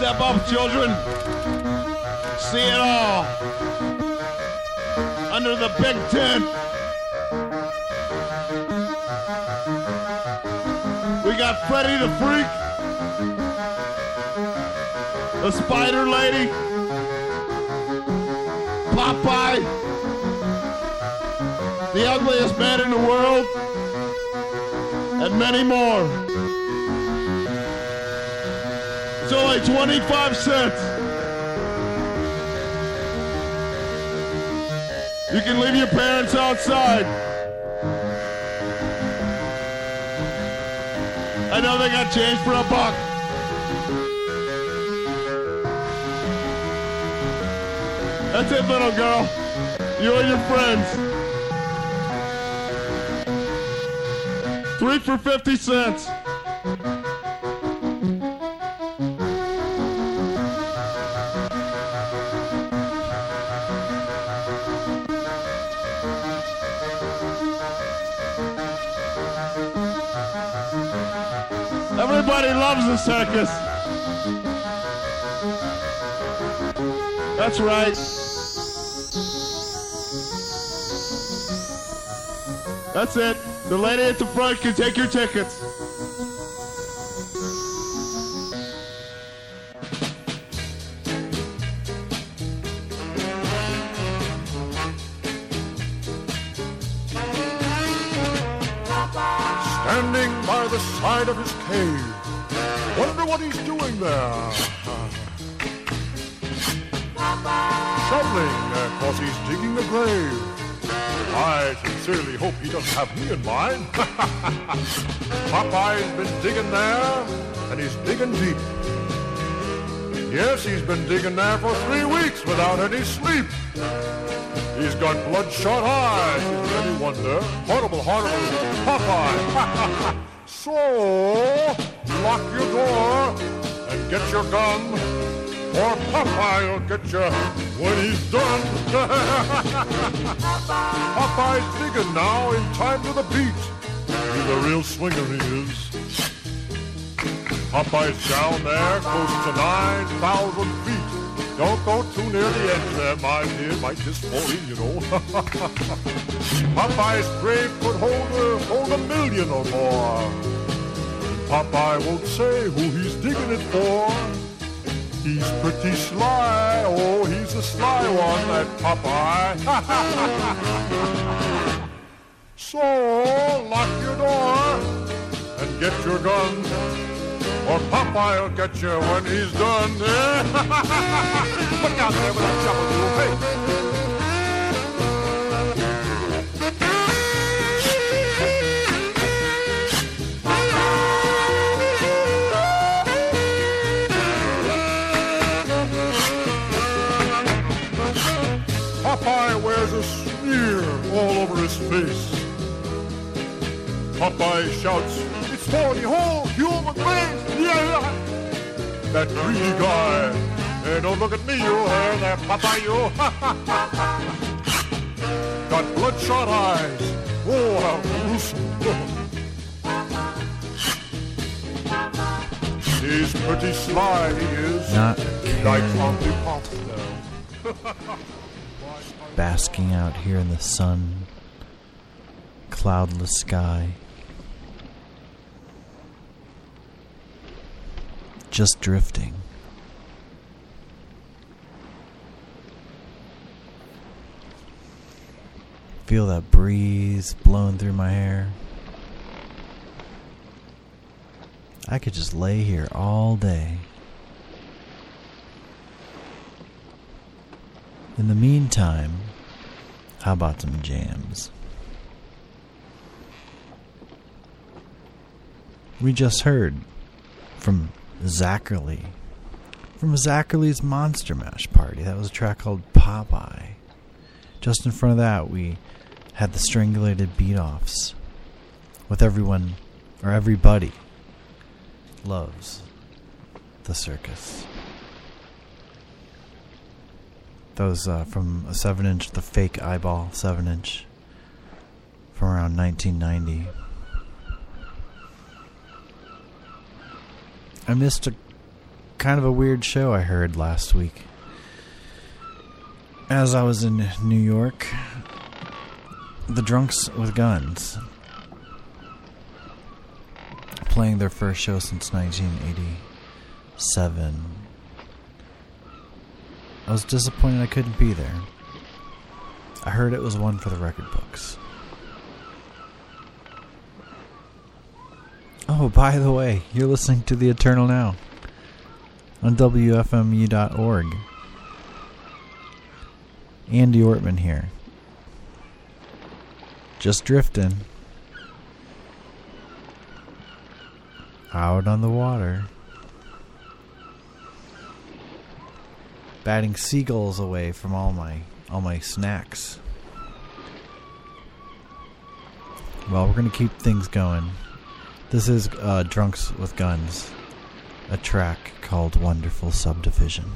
Step up, children. See it all. Under the big tent. We got Freddy the Freak. The Spider Lady. Popeye. The ugliest man in the world. And many more. It's only 25 cents. You can leave your parents outside. I know they got change for a buck. That's it, little girl. You and your friends. Three for 50 cents. Everybody loves the circus. That's right. That's it. The lady at the front can take your tickets. Standing by the side of his cave. There. Shoveling, uh, uh, cause he's digging a grave. I sincerely hope he doesn't have me in mind. Popeye's been digging there, and he's digging deep. Yes, he's been digging there for three weeks without any sleep. He's got bloodshot eyes. Is there any wonder? Horrible, horrible Popeye. so, lock your door get your gun, or Popeye will get you when he's done. Popeye's digging now in time to the beat. He's a real swinger, he is. Popeye's down there close to 9,000 feet. Don't go too near the edge there, my dear. Might just fall in, you know. Popeye's grave could hold a, hold a million or more. Popeye won't say who he's digging it for. He's pretty sly. Oh, he's a sly one, that Popeye. so, lock your door and get your gun. Or Popeye will get you when he's done. Look out there with that shovel. Hey. Shouts, It's forty whole human beings! Yeah! That greedy guy. Hey, don't look at me, you. Hey, there, Popeye, you. Got bloodshot eyes. Oh, how gruesome. He's pretty sly, he is. Not Like caring. on the pop. basking out here in the sun, cloudless sky. just drifting. Feel that breeze blowing through my hair. I could just lay here all day. In the meantime, how about some jams? We just heard from Zacherle. From Zacherle's Monster Mash Party. That was a track called Popeye. Just in front of that, we had the strangulated beat offs with everyone, or everybody, loves the circus. Those uh, from a 7 inch, the fake eyeball 7 inch from around 1990. I missed a kind of a weird show I heard last week. As I was in New York, the Drunks with Guns playing their first show since 1987. I was disappointed I couldn't be there. I heard it was one for the record books. Oh, by the way, you're listening to The Eternal Now on WFMU.org. Andy Ortmann here. Just drifting. Out on the water. Batting seagulls away from all my all my snacks. Well, we're going to keep things going. This is uh, Drunks with Guns, a track called Wonderful Subdivision.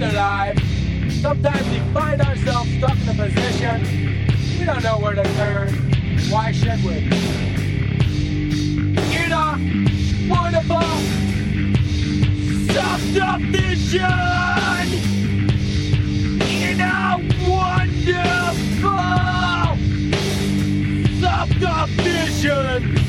Their lives. Sometimes we find ourselves stuck in a position we don't know where to turn. Why should we? In a wonderful subdivision! In a wonderful subdivision!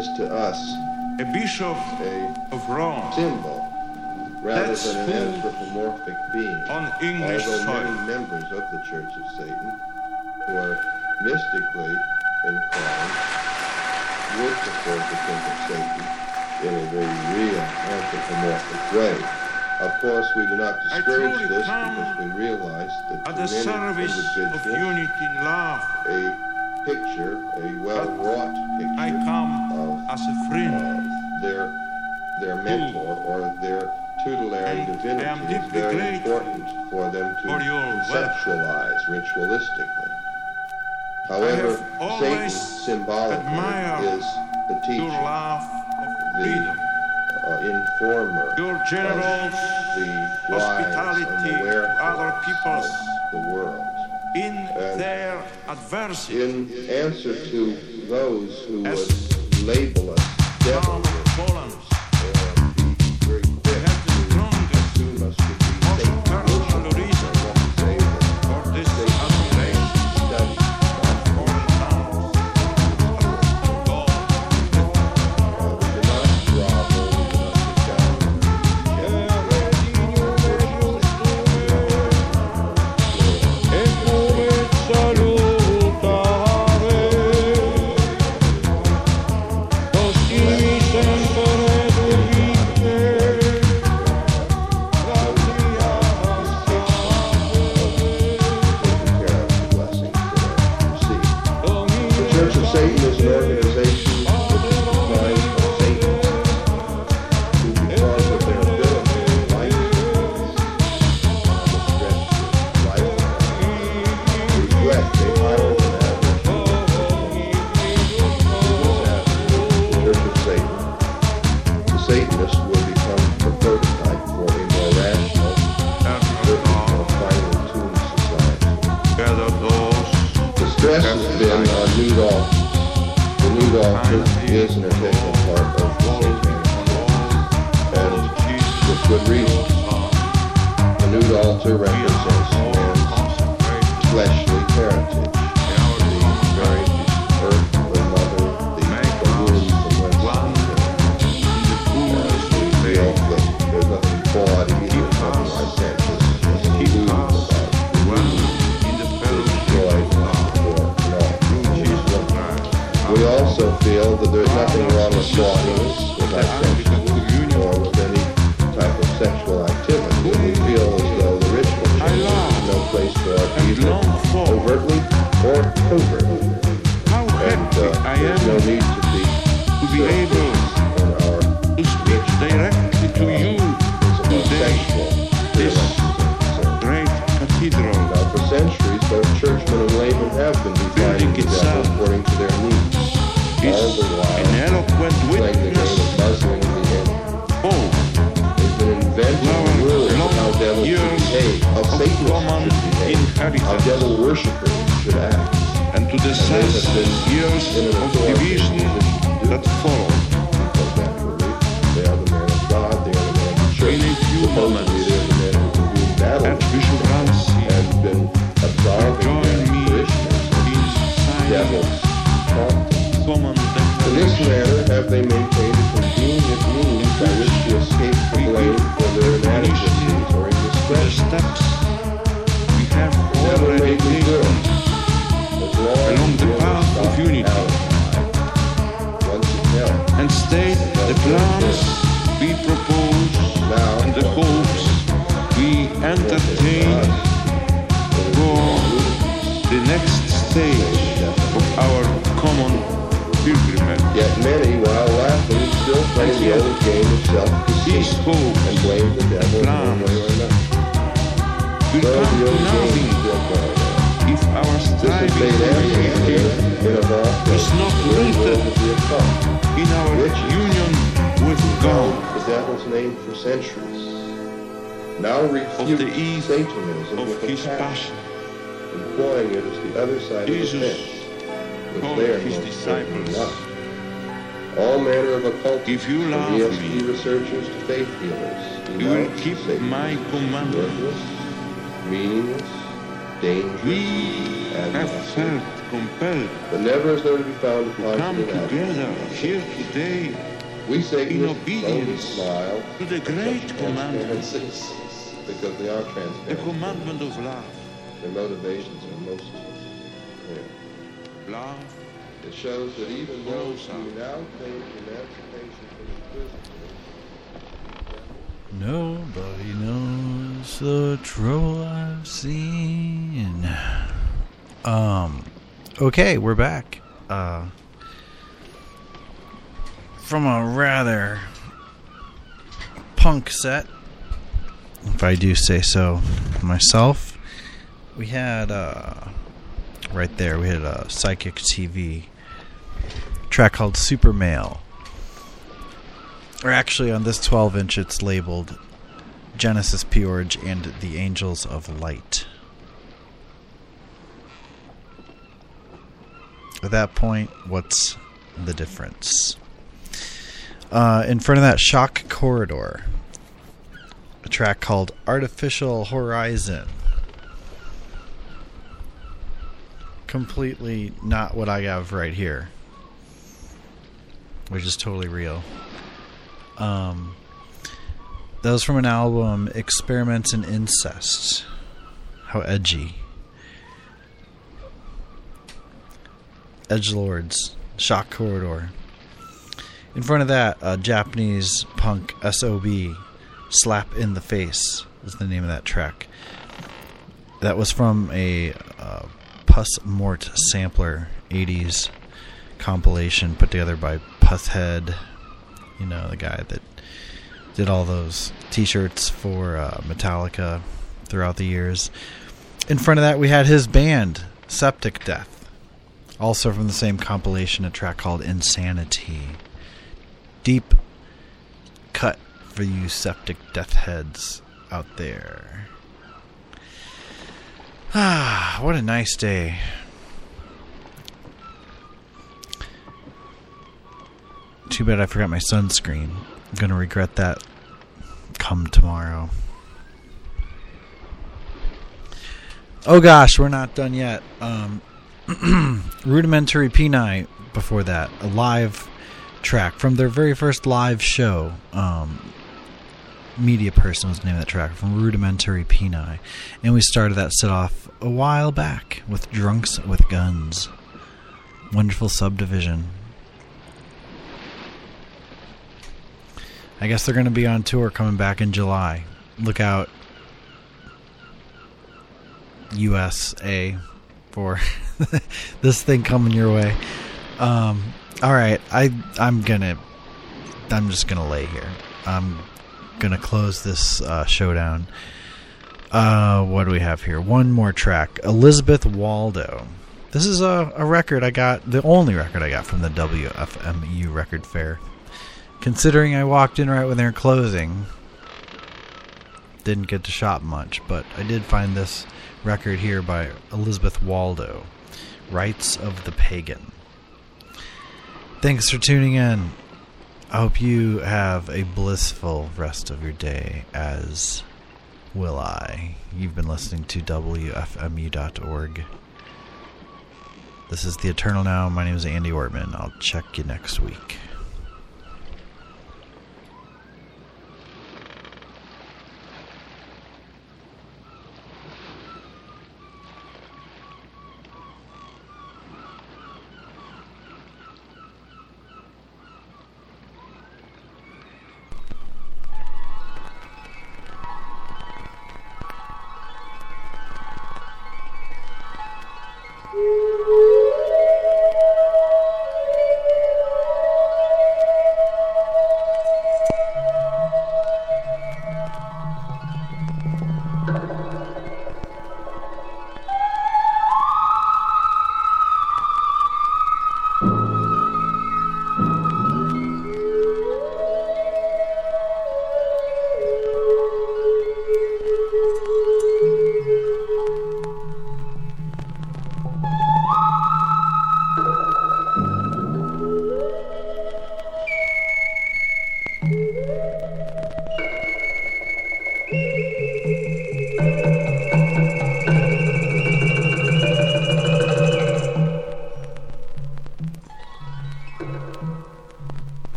Is to us a bishop a of Rome symbol rather That's than an anthropomorphic being. on English Although soil. many members of the Church of Satan who are mystically inclined would prefer to think of Satan in a very real anthropomorphic way. Of course, we do not discourage this because we realize that at the service of unity in love. a picture, a well-wrought picture I come as a friend. their their mentor or their tutelary And divinity is very important for them to for conceptualize ritualistically. However, Satan symbolically is the teacher, of the uh, informer, Your generous the wise hospitality and aware to other peoples. the world. in their adversity. In answer to those who would label us From place for our either overtly or covertly. How And uh, I there's no need to be to be able behave, how of Satanists common should behave, inheritance. how devil worshippers should act. and to the sense years in of division position to do that it. followed. Because naturally, they are the men of God, they are the men of the church. In a few moments, they're the men who can do battle Archbishop Ramsey and been absolving join me parishioners of in signing devil's common In this manner have they maintained a convenient means by which to escape the blame for their inadequacies or The indiscretion. Already may be good. taken As long along the path of unity. alibi. Once again, and state the plans we propose and the hopes we entertain for the next stage of our common pilgrimage. Yet many, while laughing, still play the old game of self-deceit and blame the devil one plans way or another. Well, come the to old game nothing still going on. if our striving made for evident unity in a vault is not rooted of the occult. in our union with God. the devil's name for centuries. Now refute the eve Satanism of with his passion, employing it as the other side Jesus of the fence, which called they are his disciples. All manner of occult If you love me, researchers to faith healers, you will keep Satan my commandments. Worthless, meaningless, dangerous, We and have nasty. felt compelled But never is there to be found a to time come for that. together here today We say in obedience smile to the great such commandment, because they are transparent. the commandment of love. Their motivations are most clear. Love It shows that even those who Rosa. now claim emancipation from imprisonment Nobody knows the trouble I've seen. Um, okay, we're back. Uh, from a rather punk set, if I do say so myself. We had uh, right there. We had a Psychic TV track called Super Male. Or actually, on this 12 inch, it's labeled Genesis P-Orridge and the Angels of Light. At that point, what's the difference? Uh, in front of that, Shoc Corridor. A track called Artificial Horizon. Completely not what I have right here. Which is totally real. Um, that was from an album, Experiments in Incest. How edgy. Edge Lords, Shoc Corridor. In front of that, a Japanese punk SOB, Slap in the Face is the name of that track. That was from a uh, Pusmort sampler 80s compilation put together by Pushead, you know, the guy that did all those t-shirts for uh, Metallica throughout the years. In front of that, we had his band, Septic Death, also from the same compilation, a track called Insanity. Deep cut for you septic death heads out there. Ah, what a nice day. Too bad I forgot my sunscreen. I'm gonna regret that come tomorrow. Oh gosh, we're not done yet. Um, Rudimentary Peni before that, a live track from their very first live show. Um, Media Person was the name of that track from Rudimentary Peni. And we started that set off a while back with Drunks with Guns. Wonderful subdivision. I guess they're going to be on tour coming back in July. Look out, USA, for this thing coming your way. Um, all right, I I'm gonna I'm just gonna lay here. I'm gonna close this uh, showdown. Uh, what do we have here? One more track. Elisabeth Waldo. This is a, a record I got, the only record I got from the WFMU record fair. Considering I walked in right when they were closing, didn't get to shop much, but I did find this record here by Elisabeth Waldo, Rites of the Pagan. Thanks for tuning in. I hope you have a blissful rest of your day, as will I. You've been listening to WFMU.org. This is The Eternal Now. My name is Andy Ortmann. I'll check you next week.